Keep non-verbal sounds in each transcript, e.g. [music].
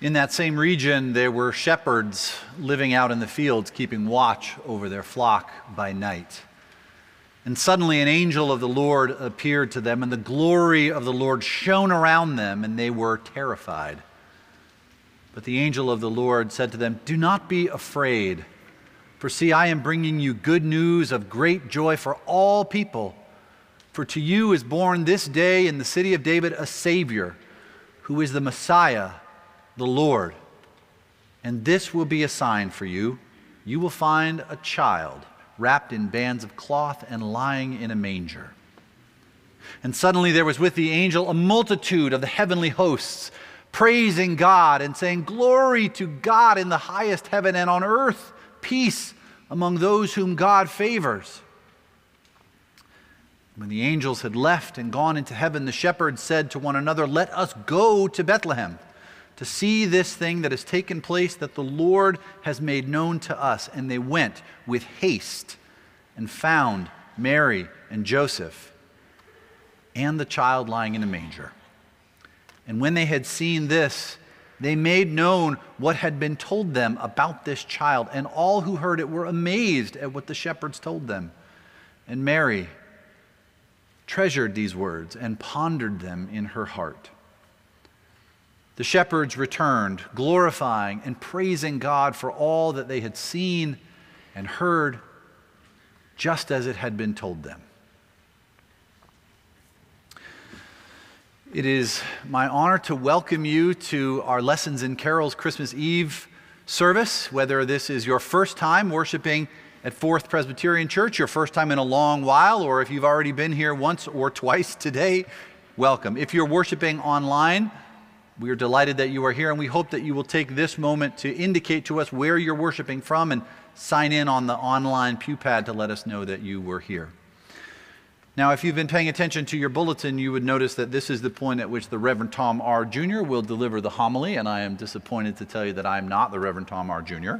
In that same region, there were shepherds living out in the fields, keeping watch over their flock by night. And suddenly, an angel of the Lord appeared to them, and the glory of the Lord shone around them, and they were terrified. But the angel of the Lord said to them, Do not be afraid, for see, I am bringing you good news of great joy for all people. For to you is born this day in the city of David a Savior, who is the Messiah the Lord. And this will be a sign for you. You will find a child wrapped in bands of cloth and lying in a manger. And suddenly there was with the angel a multitude of the heavenly hosts, praising God and saying, Glory to God in the highest heaven and on earth, peace among those whom God favors. When the angels had left and gone into heaven, the shepherds said to one another, Let us go to Bethlehem to see this thing that has taken place that the Lord has made known to us. And they went with haste and found Mary and Joseph and the child lying in a manger. And when they had seen this, they made known what had been told them about this child, and all who heard it were amazed at what the shepherds told them. And Mary treasured these words and pondered them in her heart. The shepherds returned, glorifying and praising God for all that they had seen and heard, just as it had been told them. It is my honor to welcome you to our Lessons and Carols Christmas Eve service, whether this is your first time worshiping at Fourth Presbyterian Church, your first time in a long while, or if you've already been here once or twice today, welcome. If you're worshiping online, we are delighted that you are here, and we hope that you will take this moment to indicate to us where you're worshiping from and sign in on the online pew pad to let us know that you were here. Now, if you've been paying attention to your bulletin, you would notice that this is the point at which the Reverend Tom Are Jr. will deliver the homily, and I am disappointed to tell you that I am not the Reverend Tom Are Jr.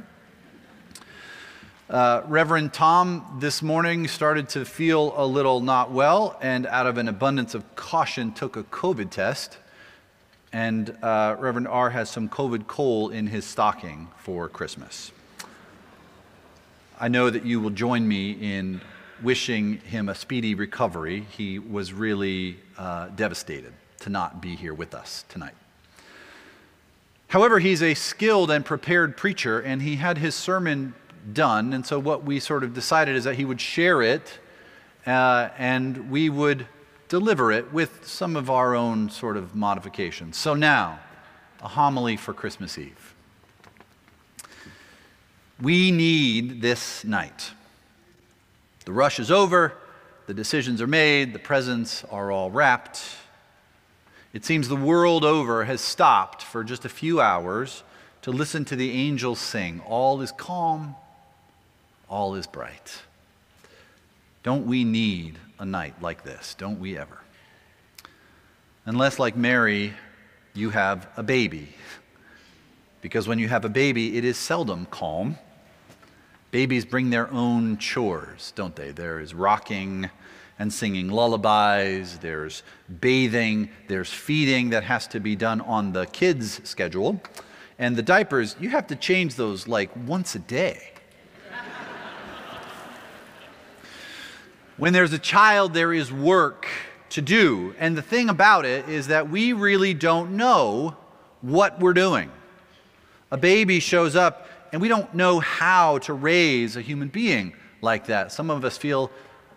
Uh, Reverend Tom this morning started to feel a little not well, and out of an abundance of caution, took a COVID test and uh, Reverend Are has some COVID coal in his stocking for Christmas. I know that you will join me in wishing him a speedy recovery. He was really uh, devastated to not be here with us tonight. However, he's a skilled and prepared preacher, and he had his sermon done. And so, what we sort of decided is that he would share it, uh, and we would deliver it with some of our own sort of modifications. So now, a homily for Christmas Eve. We need this night. The rush is over, the decisions are made, the presents are all wrapped. It seems the world over has stopped for just a few hours to listen to the angels sing. All is calm, all is bright. Don't we need a night like this, don't we ever? Unless, like Mary, you have a baby. Because when you have a baby, it is seldom calm. Babies bring their own chores, don't they? There is rocking and singing lullabies, there's bathing, there's feeding that has to be done on the kids' schedule. And the diapers, you have to change those like once a day. When there's a child, there is work to do. And the thing about it is that we really don't know what we're doing. A baby shows up, and we don't know how to raise a human being like that. Some of us feel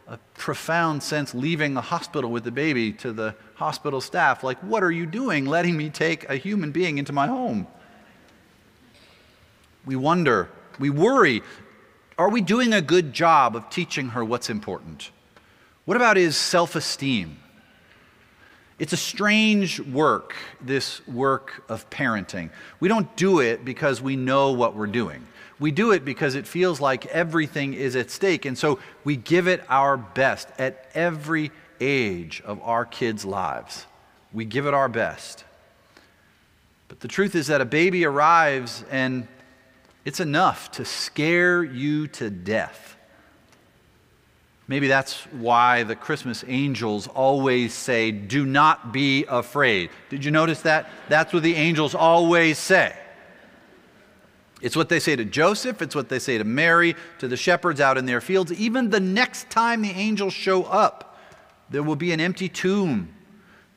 a profound sense leaving the hospital with the baby to the hospital staff like, What are you doing letting me take a human being into my home? We wonder, we worry are we doing a good job of teaching her what's important? What about his self esteem? It's a strange work, this work of parenting. We don't do it because we know what we're doing. We do it because it feels like everything is at stake. And so we give it our best at every age of our kids' lives. We give it our best. But the truth is that a baby arrives and it's enough to scare you to death. Maybe that's why the Christmas angels always say, Do not be afraid. Did you notice that? That's what the angels always say. It's what they say to Joseph, it's what they say to Mary, to the shepherds out in their fields. Even the next time the angels show up, there will be an empty tomb.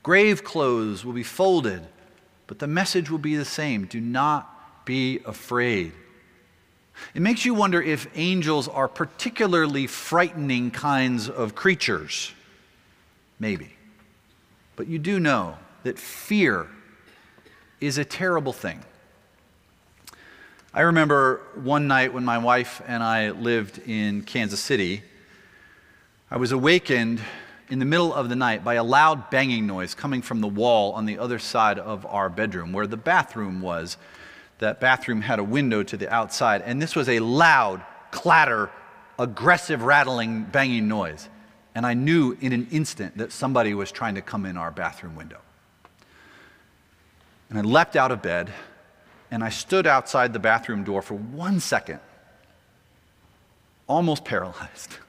Grave clothes will be folded, but the message will be the same do not be afraid. It makes you wonder if angels are particularly frightening kinds of creatures. Maybe. But you do know that fear is a terrible thing. I remember one night when my wife and I lived in Kansas City, I was awakened in the middle of the night by a loud banging noise coming from the wall on the other side of our bedroom where the bathroom was that bathroom had a window to the outside, and this was a loud, clatter, aggressive, rattling, banging noise. And I knew in an instant that somebody was trying to come in our bathroom window. And I leapt out of bed and I stood outside the bathroom door for one second, almost paralyzed. [laughs]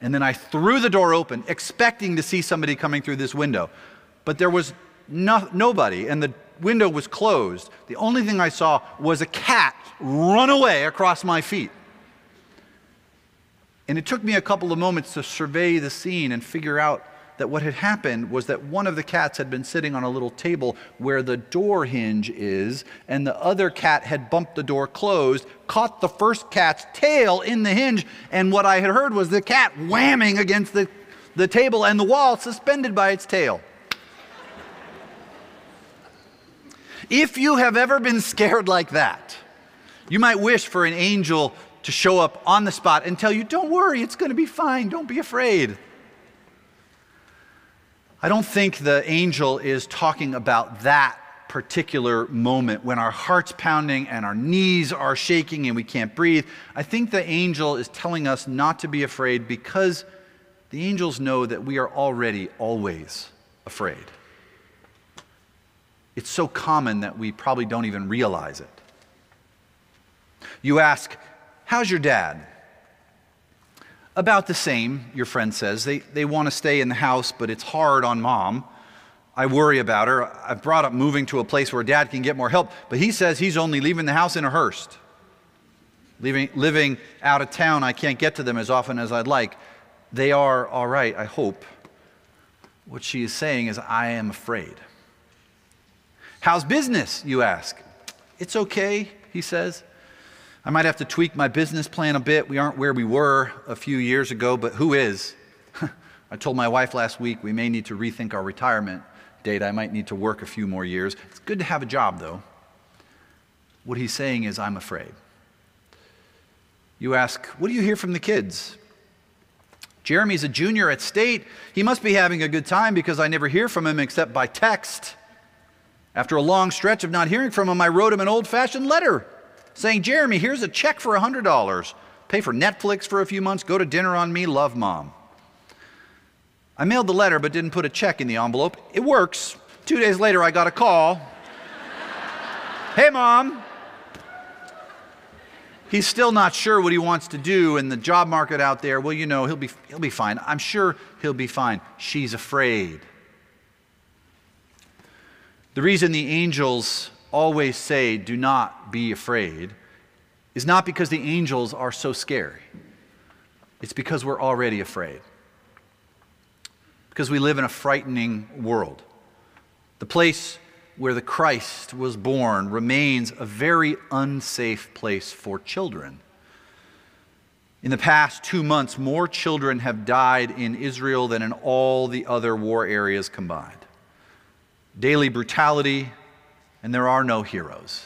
And then I threw the door open, expecting to see somebody coming through this window. But there was no, nobody, and the window was closed. The only thing I saw was a cat run away across my feet. And it took me a couple of moments to survey the scene and figure out that what had happened was that one of the cats had been sitting on a little table where the door hinge is, and the other cat had bumped the door closed, caught the first cat's tail in the hinge, and what I had heard was the cat whamming against the, the table and the wall, suspended by its tail. If you have ever been scared like that, you might wish for an angel to show up on the spot and tell you, Don't worry, it's going to be fine, don't be afraid. I don't think the angel is talking about that particular moment when our heart's pounding and our knees are shaking and we can't breathe. I think the angel is telling us not to be afraid because the angels know that we are already always afraid. It's so common that we probably don't even realize it. You ask, How's your dad? About the same, your friend says. They, they want to stay in the house, but it's hard on mom. I worry about her. I've brought up moving to a place where dad can get more help, but he says he's only leaving the house in a hearse. Leaving, living out of town, I can't get to them as often as I'd like. They are all right, I hope. What she is saying is, I am afraid. How's business, you ask? It's okay, he says. I might have to tweak my business plan a bit. We aren't where we were a few years ago, but who is? [laughs] I told my wife last week we may need to rethink our retirement date. I might need to work a few more years. It's good to have a job, though. What he's saying is, I'm afraid. You ask, What do you hear from the kids? Jeremy's a junior at state. He must be having a good time because I never hear from him except by text. After a long stretch of not hearing from him, I wrote him an old fashioned letter saying, Jeremy, here's a check for $100. Pay for Netflix for a few months, go to dinner on me, love mom. I mailed the letter but didn't put a check in the envelope. It works. Two days later, I got a call. [laughs] hey, mom. He's still not sure what he wants to do in the job market out there. Well, you know, he'll be, he'll be fine. I'm sure he'll be fine. She's afraid. The reason the angels always say, do not be afraid, is not because the angels are so scary. It's because we're already afraid. Because we live in a frightening world. The place where the Christ was born remains a very unsafe place for children. In the past two months, more children have died in Israel than in all the other war areas combined daily brutality, and there are no heroes.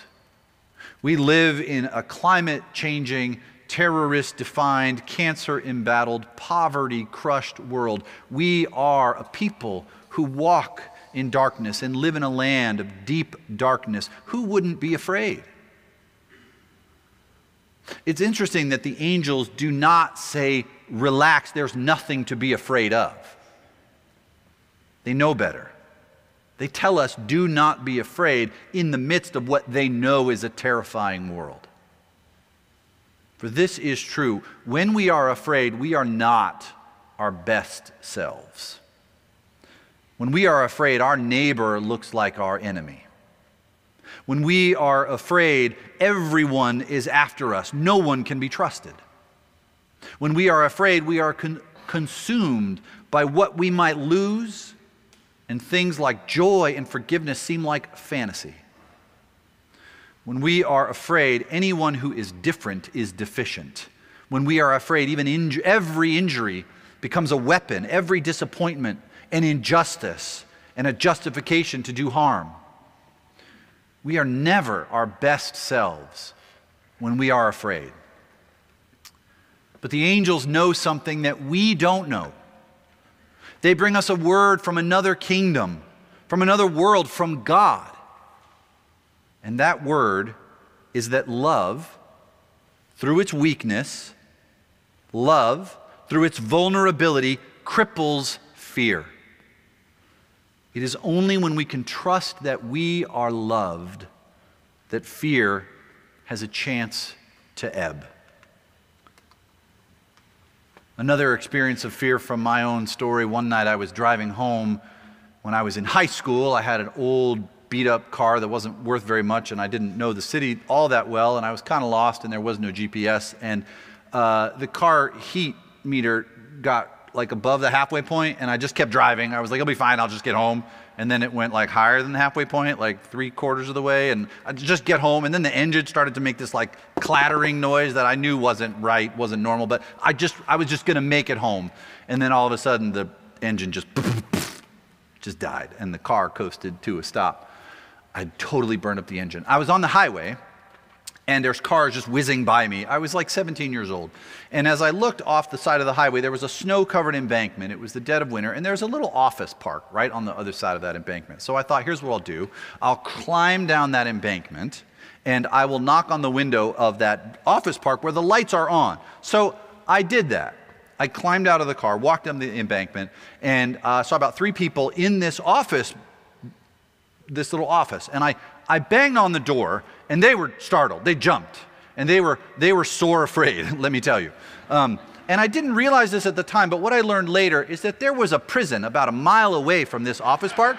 We live in a climate changing, terrorist defined, cancer embattled, poverty crushed world. We are a people who walk in darkness and live in a land of deep darkness. Who wouldn't be afraid? It's interesting that the angels do not say, relax, there's nothing to be afraid of. They know better. They tell us, do not be afraid in the midst of what they know is a terrifying world. For this is true. When we are afraid, we are not our best selves. When we are afraid, our neighbor looks like our enemy. When we are afraid, everyone is after us. No one can be trusted. When we are afraid, we are con- consumed by what we might lose, and things like joy and forgiveness seem like fantasy. When we are afraid, anyone who is different is deficient. When we are afraid, even inj- every injury becomes a weapon, every disappointment an injustice and a justification to do harm. We are never our best selves when we are afraid. But the angels know something that we don't know. They bring us a word from another kingdom, from another world, from God. And that word is that love, through its weakness, love, through its vulnerability, cripples fear. It is only when we can trust that we are loved that fear has a chance to ebb. Another experience of fear from my own story one night I was driving home when I was in high school. I had an old beat up car that wasn't worth very much, and I didn't know the city all that well, and I was kind of lost, and there was no GPS. And uh, the car heat meter got like above the halfway point, and I just kept driving. I was like, I'll be fine. I'll just get home. And then it went like higher than the halfway point, like three quarters of the way, and I just get home. And then the engine started to make this like clattering noise that I knew wasn't right, wasn't normal. But I just, I was just gonna make it home. And then all of a sudden, the engine just, just died, and the car coasted to a stop. I totally burned up the engine. I was on the highway and there's cars just whizzing by me. I was like 17 years old. And as I looked off the side of the highway, there was a snow covered embankment. It was the dead of winter, and there's a little office park right on the other side of that embankment. So I thought, here's what I'll do I'll climb down that embankment, and I will knock on the window of that office park where the lights are on. So I did that. I climbed out of the car, walked down the embankment, and uh, saw about three people in this office, this little office. And I, I banged on the door, and they were startled. They jumped, and they were, they were sore [laughs] afraid, let me tell you. Um, and I didn't realize this at the time, but what I learned later is that there was a prison about a mile away from this office park.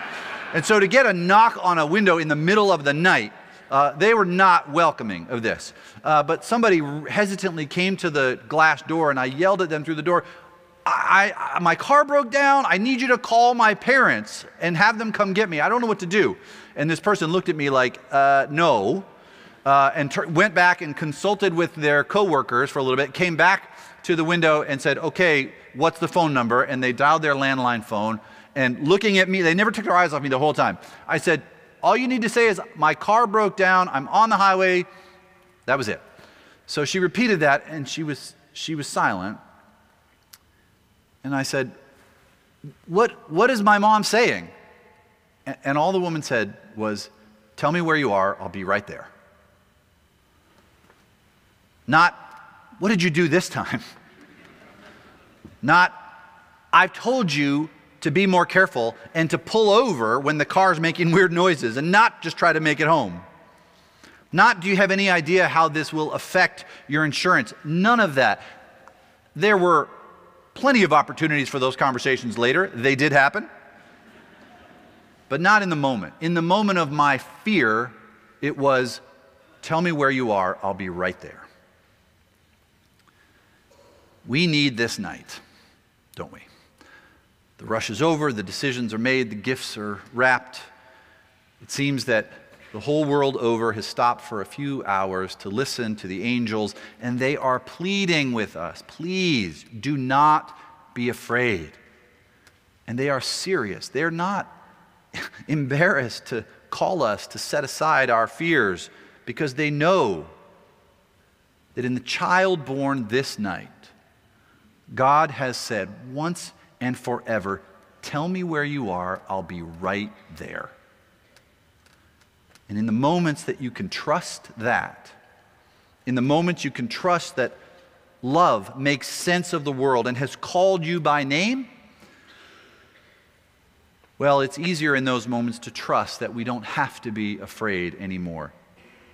And so to get a knock on a window in the middle of the night, uh, they were not welcoming of this. Uh, but somebody hesitantly came to the glass door, and I yelled at them through the door, I, I, my car broke down. I need you to call my parents and have them come get me. I don't know what to do. And this person looked at me like, uh, no uh, and went back and consulted with their coworkers for a little bit, came back to the window and said, okay, what's the phone number? And they dialed their landline phone. And looking at me, they never took their eyes off me the whole time. I said, all you need to say is, my car broke down, I'm on the highway. That was it. So she repeated that and she was, she was silent. And I said, what, what is my mom saying? And all the woman said was, Tell me where you are, I'll be right there. Not, what did you do this time? [laughs] Not, I've told you to be more careful and to pull over when the car's making weird noises and not just try to make it home. Not, do you have any idea how this will affect your insurance? None of that. There were plenty of opportunities for those conversations later. They did happen. But not in the moment. In the moment of my fear, it was, tell me where you are, I'll be right there. We need this night, don't we? The rush is over, the decisions are made, the gifts are wrapped. It seems that the whole world over has stopped for a few hours to listen to the angels, and they are pleading with us please do not be afraid. And they are serious. They're not [laughs] embarrassed to call us to set aside our fears because they know that in the child born this night, God has said once and forever, Tell me where you are, I'll be right there. And in the moments that you can trust that, in the moments you can trust that love makes sense of the world and has called you by name, well, it's easier in those moments to trust that we don't have to be afraid anymore.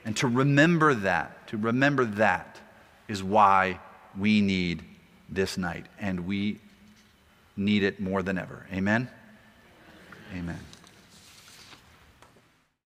And to remember that, to remember that is why we need this night. And we need it more than ever. Amen? Amen.